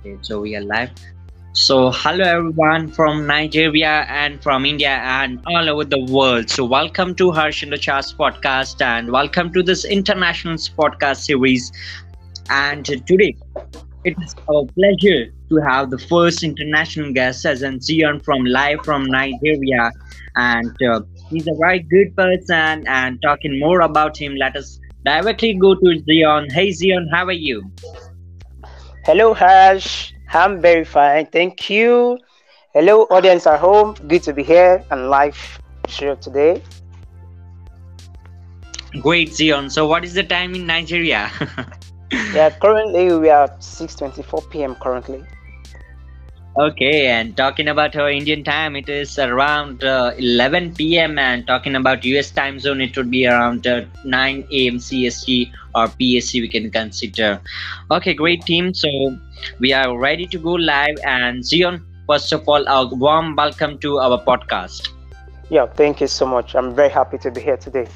Okay, so we are live. So, hello everyone from Nigeria and from India and all over the world. So, welcome to Harsh and podcast and welcome to this international podcast series. And today, it is our pleasure to have the first international guest as an Zion from live from Nigeria. And uh, he's a very good person. And talking more about him, let us directly go to Zion. Hey Zion, how are you? Hello, Harsh. I'm very fine. Thank you. Hello, audience at home. Good to be here and live show today. Great, Zion. So, what is the time in Nigeria? yeah, currently we are 6:24 p.m. currently. Okay, and talking about our Indian time, it is around uh, 11 p.m. And talking about US time zone, it would be around uh, 9 a.m. CST or PST. We can consider. Okay, great team. So we are ready to go live. And Zion, first of all, a warm welcome to our podcast. Yeah, thank you so much. I'm very happy to be here today.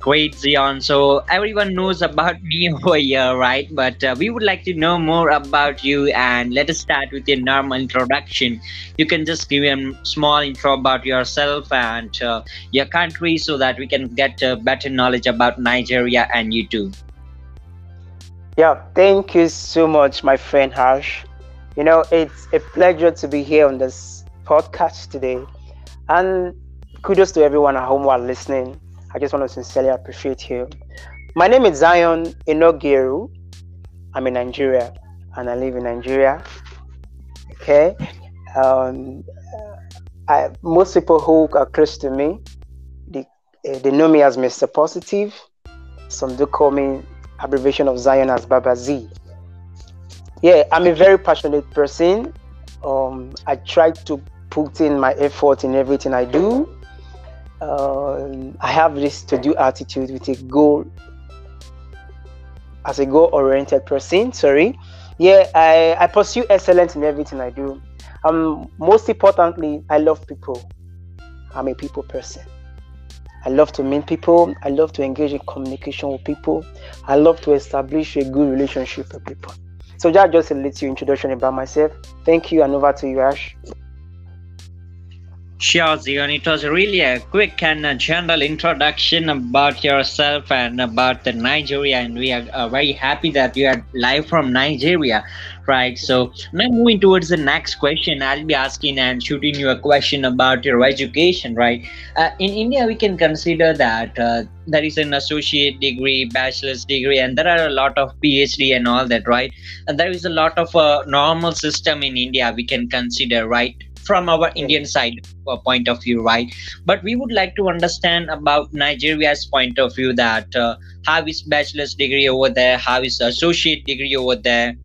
Great, Zion. So everyone knows about me over here, right? But uh, we would like to know more about you. And let us start with your normal introduction. You can just give a small intro about yourself and uh, your country so that we can get uh, better knowledge about Nigeria and you too. Yeah, thank you so much, my friend Harsh. You know, it's a pleasure to be here on this podcast today. And kudos to everyone at home while listening I just want to sincerely appreciate you. My name is Zion Enogeru. I'm in Nigeria and I live in Nigeria. Okay. Um, I, most people who are close to me, they, eh, they know me as Mr. Positive. Some do call me abbreviation of Zion as Baba Z. Yeah, I'm a very passionate person. Um, I try to put in my effort in everything I do uh, I have this to do attitude with a goal as a goal oriented person. Sorry. Yeah, I, I pursue excellence in everything I do. Um, most importantly, I love people. I'm a people person. I love to meet people. I love to engage in communication with people. I love to establish a good relationship with people. So that just a little introduction about myself. Thank you, and over to you, Ash. Sure, Zion. It was really a quick and general introduction about yourself and about Nigeria, and we are uh, very happy that you are live from Nigeria, right? So now moving towards the next question, I'll be asking and shooting you a question about your education, right? Uh, in India, we can consider that uh, there is an associate degree, bachelor's degree, and there are a lot of PhD and all that, right? And there is a lot of uh, normal system in India we can consider, right? From our Indian side uh, point of view, right? But we would like to understand about Nigeria's point of view that uh, how is bachelor's degree over there, how is associate degree over there.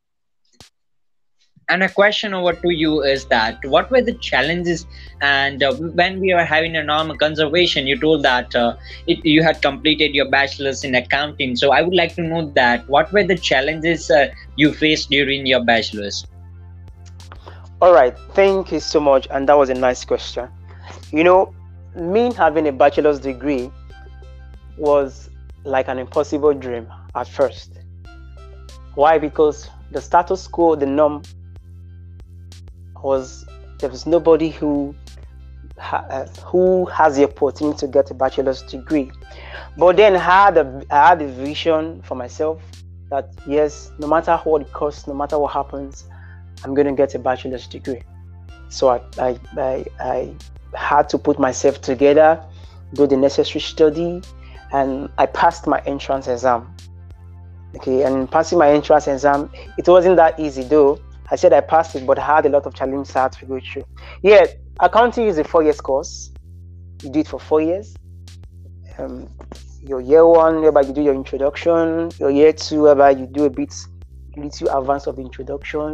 And a question over to you is that what were the challenges? And uh, when we were having a normal conservation, you told that uh, it, you had completed your bachelor's in accounting. So I would like to know that what were the challenges uh, you faced during your bachelor's? All right, thank you so much. And that was a nice question. You know, me having a bachelor's degree was like an impossible dream at first. Why? Because the status quo, the norm was there was nobody who uh, who has the opportunity to get a bachelor's degree. But then I had a I had a vision for myself that yes, no matter what it costs, no matter what happens, I'm going to get a bachelor's degree. So I, I, I, I had to put myself together, do the necessary study, and I passed my entrance exam. Okay, and passing my entrance exam, it wasn't that easy though. I said I passed it, but I had a lot of challenges I had to go through. Yeah, accounting is a four years course. You do it for four years. Um, your year one, whereby you do your introduction. Your year two, whereby you do a bit little advance of the introduction.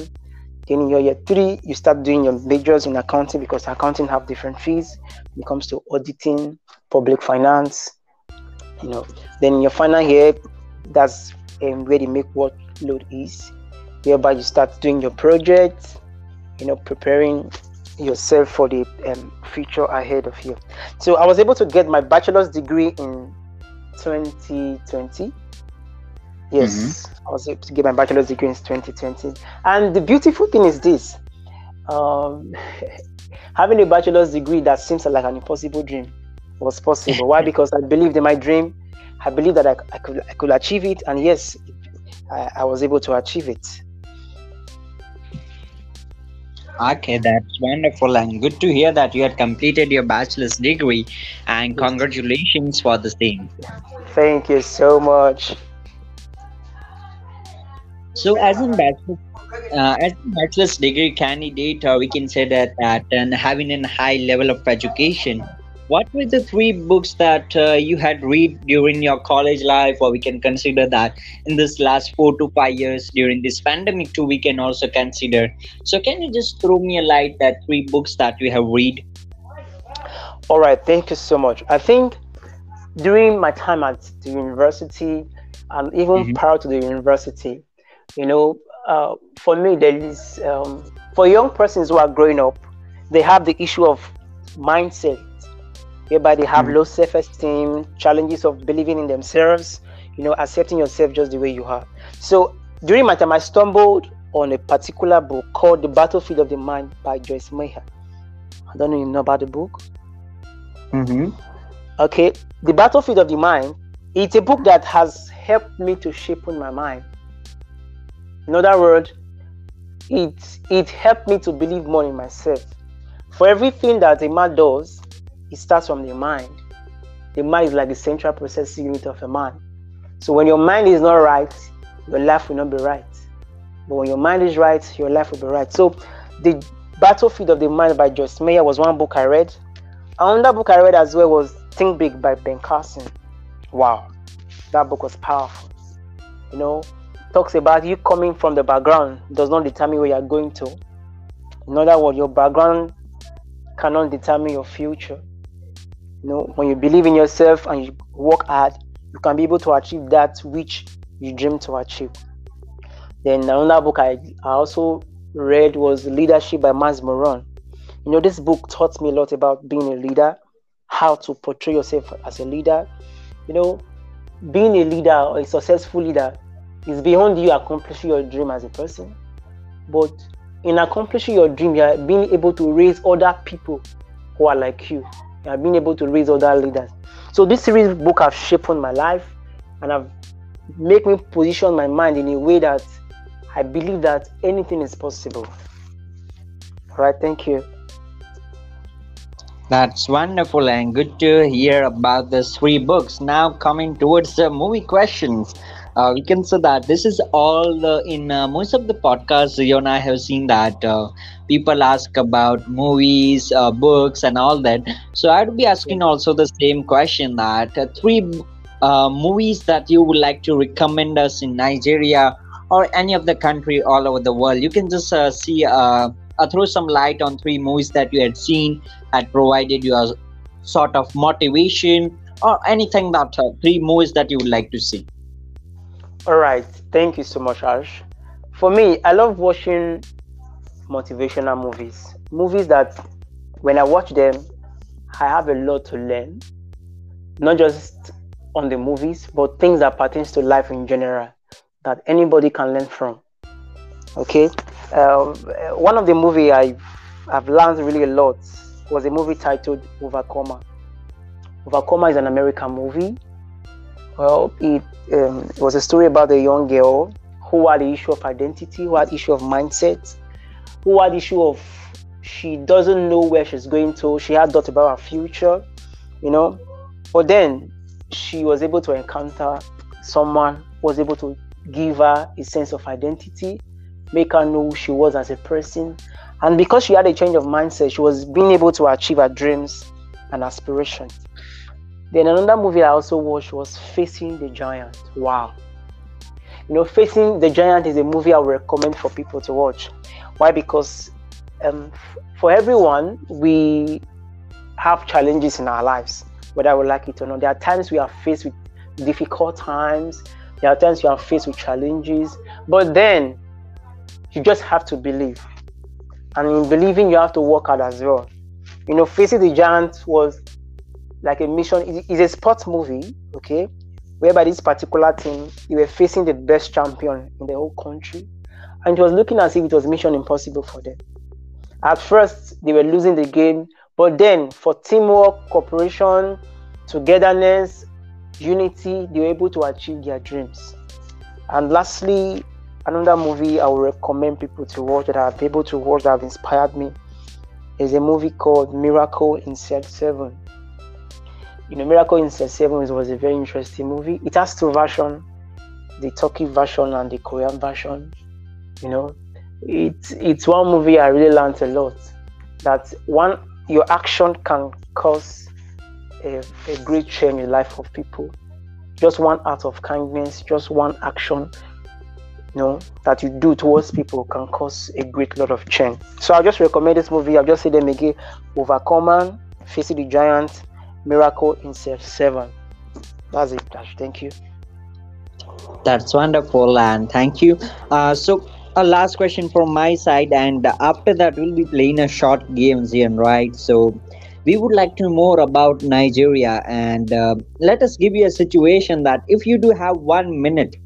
Then in your year three, you start doing your majors in accounting because accounting have different fees when it comes to auditing, public finance. You know, then your final year, that's um, where the make workload is, whereby you start doing your project, you know, preparing yourself for the um, future ahead of you. So I was able to get my bachelor's degree in 2020. Yes, mm-hmm. I was able to get my bachelor's degree in 2020. And the beautiful thing is this um, having a bachelor's degree that seems like an impossible dream was possible. Why? Because I believed in my dream. I believed that I, I could I could achieve it, and yes, I, I was able to achieve it. Okay, that's wonderful and good to hear that you had completed your bachelor's degree and congratulations for the same. Thank you so much. So, as in bachelor's, uh, as a bachelor's degree candidate, uh, we can say that that and having a high level of education, what were the three books that uh, you had read during your college life or we can consider that in this last four to five years during this pandemic too we can also consider? So can you just throw me a light that three books that you have read? All right thank you so much. I think during my time at the university and even mm-hmm. prior to the university you know uh, for me there is um, for young persons who are growing up they have the issue of mindset whereby they have mm. low self-esteem, challenges of believing in themselves, you know, accepting yourself just the way you are. So during my time, I stumbled on a particular book called The Battlefield of the Mind by Joyce Meyer. I don't know you know about the book. Mm-hmm. Okay, The Battlefield of the Mind. It's a book that has helped me to shape my mind. In other words, it it helped me to believe more in myself. For everything that a man does, it starts from the mind. The mind is like the central processing unit of a man. So when your mind is not right, your life will not be right. But when your mind is right, your life will be right. So the Battlefield of the Mind by Joyce Meyer was one book I read. Another book I read as well was Think Big by Ben Carson. Wow, that book was powerful. You know, talks about you coming from the background does not determine where you're going to. In other words, your background cannot determine your future. You know, when you believe in yourself and you work hard, you can be able to achieve that which you dream to achieve. Then another book I, I also read was Leadership by Myles Munroe. You know, this book taught me a lot about being a leader, how to portray yourself as a leader. You know, being a leader or a successful leader is beyond you accomplishing your dream as a person. But in accomplishing your dream, you are being able to raise other people who are like you. You are being able to raise other leaders. So this series book have shaped my life and have made me position my mind in a way that I believe that anything is possible. All right, thank you. That's wonderful and good to hear about the three books. Now coming towards the movie questions uh, we can say that this is all uh, in uh, most of the podcasts you and i have seen that uh, people ask about movies uh, books and all that. So i would be asking also the same question that uh, three movies that you would like to recommend us in nigeria or any of the country all over the world. You can just see throw some light on three movies that you had seen had provided you a sort of motivation or anything that three movies that you would like to see all right, thank you so much, Ash. For me, I love watching motivational movies. Movies that when I watch them, I have a lot to learn. Not just on the movies, but things that pertains to life in general that anybody can learn from. Okay, uh, one of the movie I have learned really a lot was a movie titled Overcomer. Overcomer is an American movie. Well, it um, was a story about a young girl who had the issue of identity, who had issue of mindset, who had issue of she doesn't know where she's going to. She had thought about her future, you know. But then she was able to encounter someone was able to give her a sense of identity, make her know who she was as a person. And because she had a change of mindset, she was being able to achieve her dreams and aspirations. Then another movie I also watched was Facing the Giant. Wow. You know, Facing the Giant is a movie I would recommend for people to watch. Why? Because um, for everyone, we have challenges in our lives, whether we like it or not. There are times we are faced with difficult times. There are times you are faced with challenges. But then you just have to believe. And in believing, you have to work hard as well. You know, Facing the Giant was like a mission. It's a sports movie, okay, whereby this particular team they were facing the best champion in the whole country, and it was looking as if it was mission impossible for them. At first, they were losing the game, but then for teamwork, cooperation, togetherness, unity, they were able to achieve their dreams. And lastly, another movie I would recommend people to watch that I've been able to watch that have inspired me is a movie called Miracle in Cell 7. You know, Miracle in 7 was a very interesting movie. It has two versions the Turkey version and the Korean version. You know, it's it's one movie I really learned a lot. That one your action can cause a, a great change in the life of people. Just one act of kindness, just one action, you know, that you do towards people can cause a great lot of change. So I'll just recommend this movie. I'll just say them again. Overcomer, Facing the Giant, Miracle in Cell 7. That's it, Dash. Thank you. That's wonderful, and thank you. Uh, so a last question from my side and after that we'll be playing a short game here right so we would like to know more about nigeria and uh, let us give you a situation that if you do have one minute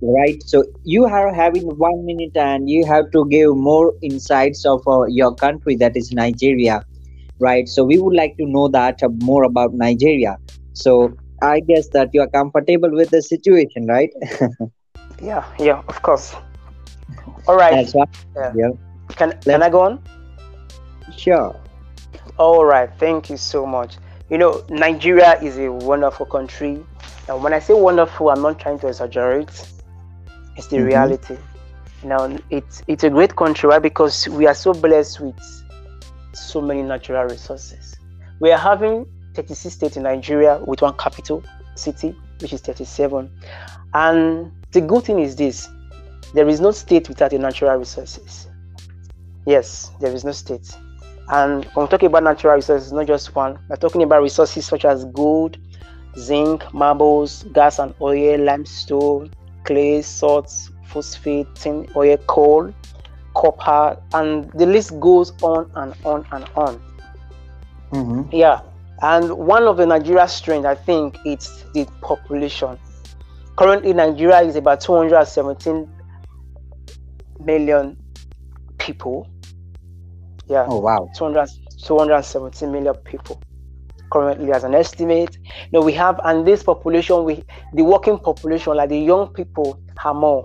right so you are having one minute and you have to give more insights of uh, your country that is nigeria right so we would like to know that uh, more about nigeria so i guess that you are comfortable with the situation right yeah yeah of course all right. What, yeah. yeah. Can can I go on? Sure. All right. Thank you so much. You know, Nigeria is a wonderful country. And when I say wonderful, I'm not trying to exaggerate. It's the mm-hmm. reality. Now, it's it's a great country, right? Because we are so blessed with so many natural resources. We are having 36 states in Nigeria with one capital city, which is 37. And the good thing is this there is no state without the natural resources. Yes, there is no state. And when we're talking about natural resources, not just one, we're talking about resources such as gold, zinc, marbles, gas and oil, limestone, clay, salts, phosphate, tin, oil, coal, copper, and the list goes on and on and on. Mm-hmm. Yeah. And one of the Nigeria strength, I think, it's the population. Currently, Nigeria is about 217 million people. Yeah. Oh wow. 200, 270 million people currently as an estimate. You know, we have and this population, we the working population, like the young people are more,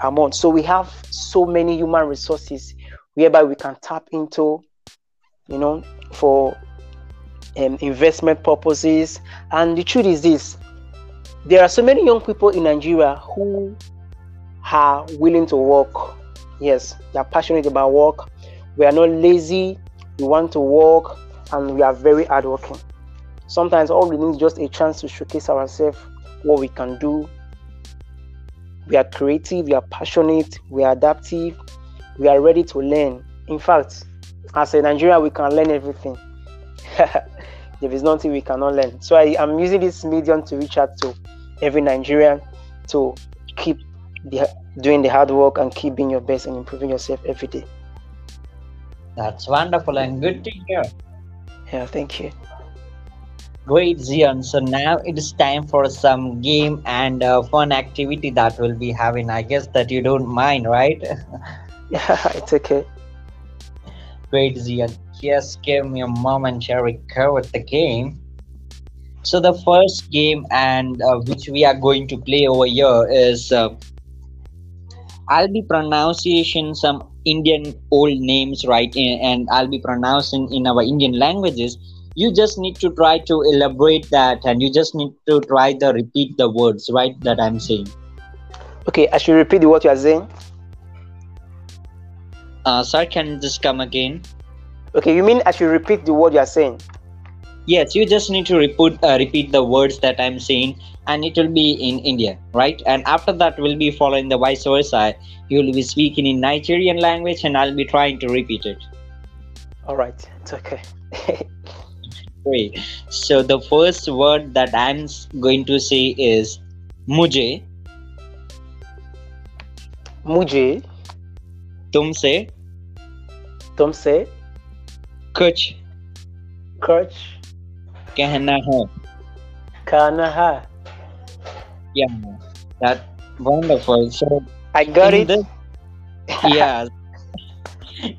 are more. So we have so many human resources whereby we can tap into, you know, for um, investment purposes. And the truth is this: there are so many young people in Nigeria who are willing to work. Yes, they are passionate about work. We are not lazy. We want to work and we are very hardworking. Sometimes all we need is just a chance to showcase ourselves, what we can do. We are creative, we are passionate, we are adaptive, we are ready to learn. In fact, as a Nigerian, we can learn everything. there is nothing we cannot learn. So I am using this medium to reach out to every Nigerian to keep the, doing the hard work and keep being your best and improving yourself every day. That's wonderful and good to hear. Yeah, thank you. Great, Zion. So now it is time for some game and uh, fun activity that we'll be having. I guess that you don't mind, right? yeah, it's okay. Great, Zion. Just give me a moment, Cherry, with the game. So the first game and uh, which we are going to play over here is uh, I'll be pronouncing some Indian old names right and I'll be pronouncing in our Indian languages. You just need to try to elaborate that and you just need to try to repeat the words, right, that I'm saying. Okay, I should repeat what you are saying. Uh, sir, can just come again? Okay, you mean I should repeat the word you are saying? Yes, you just need to repeat uh, repeat the words that I'm saying, and it will be in India, right? And after that, we'll be following the vice versa. You'll be speaking in Nigerian language, and I'll be trying to repeat it. All right, it's okay. Great. So the first word that I'm going to say is mujhe. मुझे तुमसे तुमसे कुछ कुछ कहना है कहना है Yeah, that wonderful. So I got in it. this, yeah,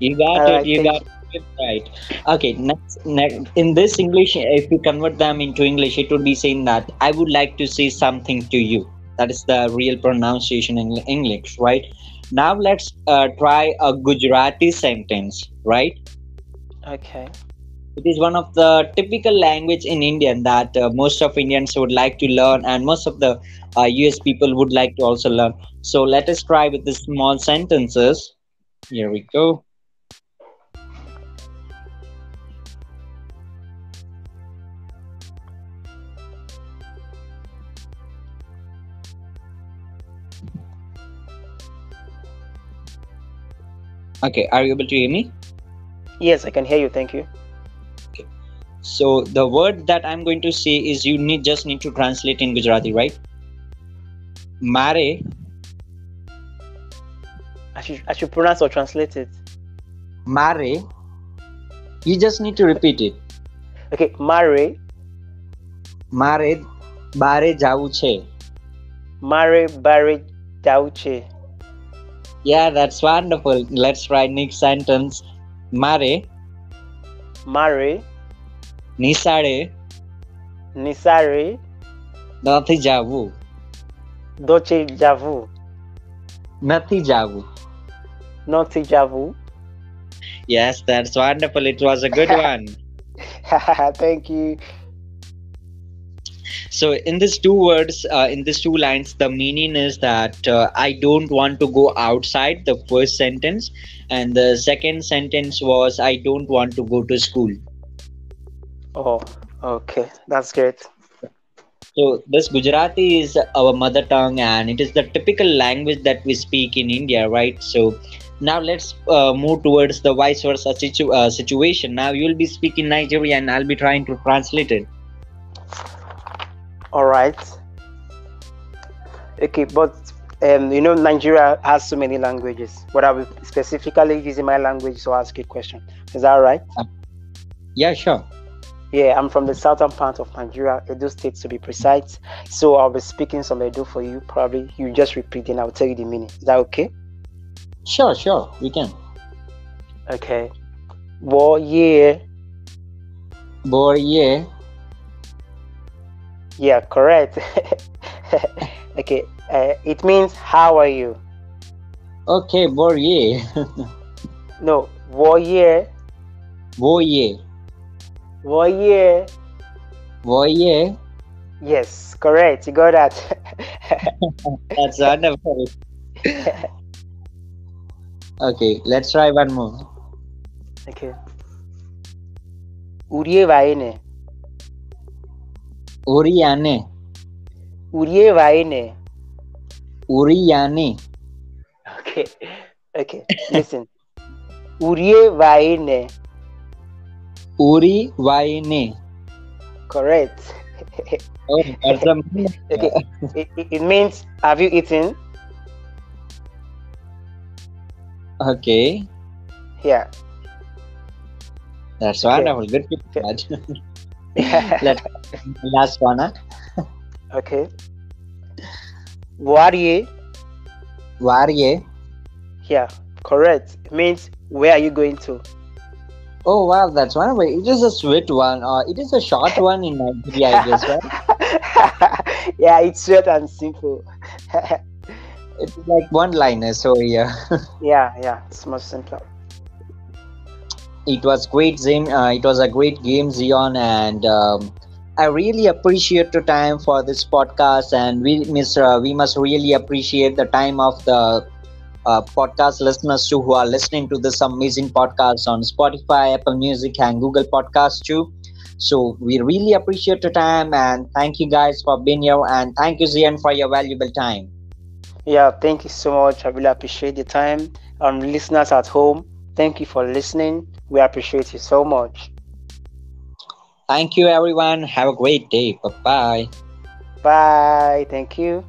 you got All it. right, You thank got it right. Okay, next, next in this English, if you convert them into English, it would be saying that I would like to say something to you. That is the real pronunciation in English, right? Now let's uh, try a Gujarati sentence, right? Okay. It is one of the typical language in Indian that uh, most of Indians would like to learn, and most of the uh, US people would like to also learn. So let us try with the small sentences. Here we go. Okay, are you able to hear me? Yes, I can hear you. Thank you. Okay. So the word that I'm going to say is you need just need to translate in Gujarati, right? Mare. I should I should pronounce or translate it. Mare. You just need to repeat it. Okay, mare. Mare bare jauche. Mare bare javu. Yeah, that's wonderful. Let's try next sentence. Mare, Mare નિશાળે Nisare નથી જાવું. Doche Javu. નથી જાવું. Noti Javu. Yes, that's wonderful. It was a good one. Thank you. So in these two words, uh, in these two lines, the meaning is that uh, I don't want to go outside. The first sentence, and the second sentence was I don't want to go to school. Oh, okay. That's great. So this Gujarati is our mother tongue, and it is the typical language that we speak in India, right? So now let's uh, move towards the vice versa situ- uh, situation. Now you'll be speaking Nigerian, and I'll be trying to translate it. All right. Okay, but um, you know, Nigeria has so many languages, but I will specifically using my language to ask you a question. Is that right? Yeah, sure. Yeah, I'm from the southern part of Nigeria, Edo State to be precise. So I'll be speaking some Edo for you. Probably you just repeat and I'll tell you the meaning. Is that okay? Sure, sure. We can. Okay. War year. Boy, yeah. Yeah, correct. okay. Uh, it means how are you? Okay, boy, yeah. No, war year. Boy, yeah. War year. Boy, yeah. Yes, correct. You got that. That's wonderful. Okay, let's try one more. okay. Uriye vaine. Oriane. Uriye vaine. Oriane. Okay. Okay. Listen. Uriye vaine. Uri Vaine. Correct. Oh, that's a okay. It, it, it means have you eaten? Okay, Yeah. that's Okay. wonderful. Good Let's last one. Huh? okay. Wariye. Varye. Yeah. Correct. It means where are you going to? Oh wow, that's one way It is a sweet one. Uh, it is a short one in Nigeria, I guess, right? yeah, it's short and simple. It's like one liner. So yeah, yeah, yeah, it's much simpler. It was great, Zim. Uh, it was a great game, Zion, and um, I really appreciate your time for this podcast. And we, uh, we must really appreciate the time of the uh, podcast listeners too, who are listening to this amazing podcast on Spotify, Apple Music, and Google Podcast too. So we really appreciate your time and thank you guys for being here and thank you Zion for your valuable time. Yeah, thank you so much. I really appreciate the time. Um, listeners at home, thank you for listening. We appreciate you so much. Thank you everyone. Have a great day. Bye bye. Bye. Thank you.